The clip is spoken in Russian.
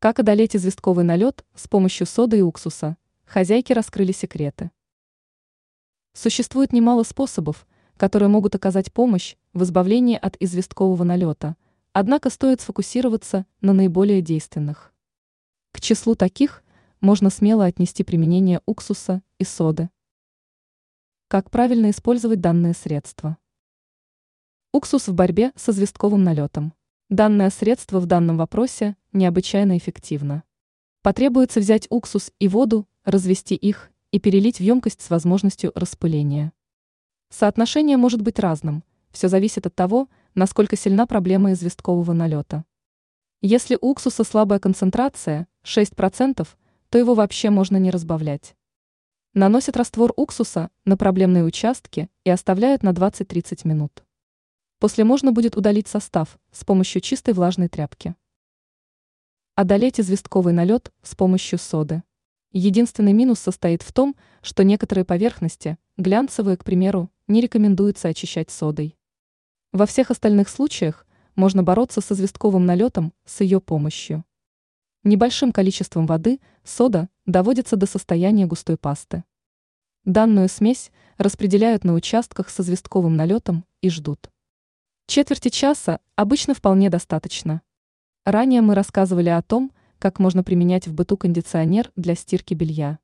Как одолеть известковый налет с помощью соды и уксуса? Хозяйки раскрыли секреты. Существует немало способов, которые могут оказать помощь в избавлении от известкового налета, однако стоит сфокусироваться на наиболее действенных. К числу таких можно смело отнести применение уксуса и соды. Как правильно использовать данные средства? Уксус в борьбе со известковым налетом. Данное средство в данном вопросе необычайно эффективно. Потребуется взять уксус и воду, развести их и перелить в емкость с возможностью распыления. Соотношение может быть разным, все зависит от того, насколько сильна проблема известкового налета. Если уксуса слабая концентрация, 6%, то его вообще можно не разбавлять. Наносят раствор уксуса на проблемные участки и оставляют на 20-30 минут. После можно будет удалить состав с помощью чистой влажной тряпки. Одолеть известковый налет с помощью соды. Единственный минус состоит в том, что некоторые поверхности, глянцевые, к примеру, не рекомендуется очищать содой. Во всех остальных случаях можно бороться с известковым налетом с ее помощью. Небольшим количеством воды сода доводится до состояния густой пасты. Данную смесь распределяют на участках с известковым налетом и ждут. Четверти часа обычно вполне достаточно. Ранее мы рассказывали о том, как можно применять в быту кондиционер для стирки белья.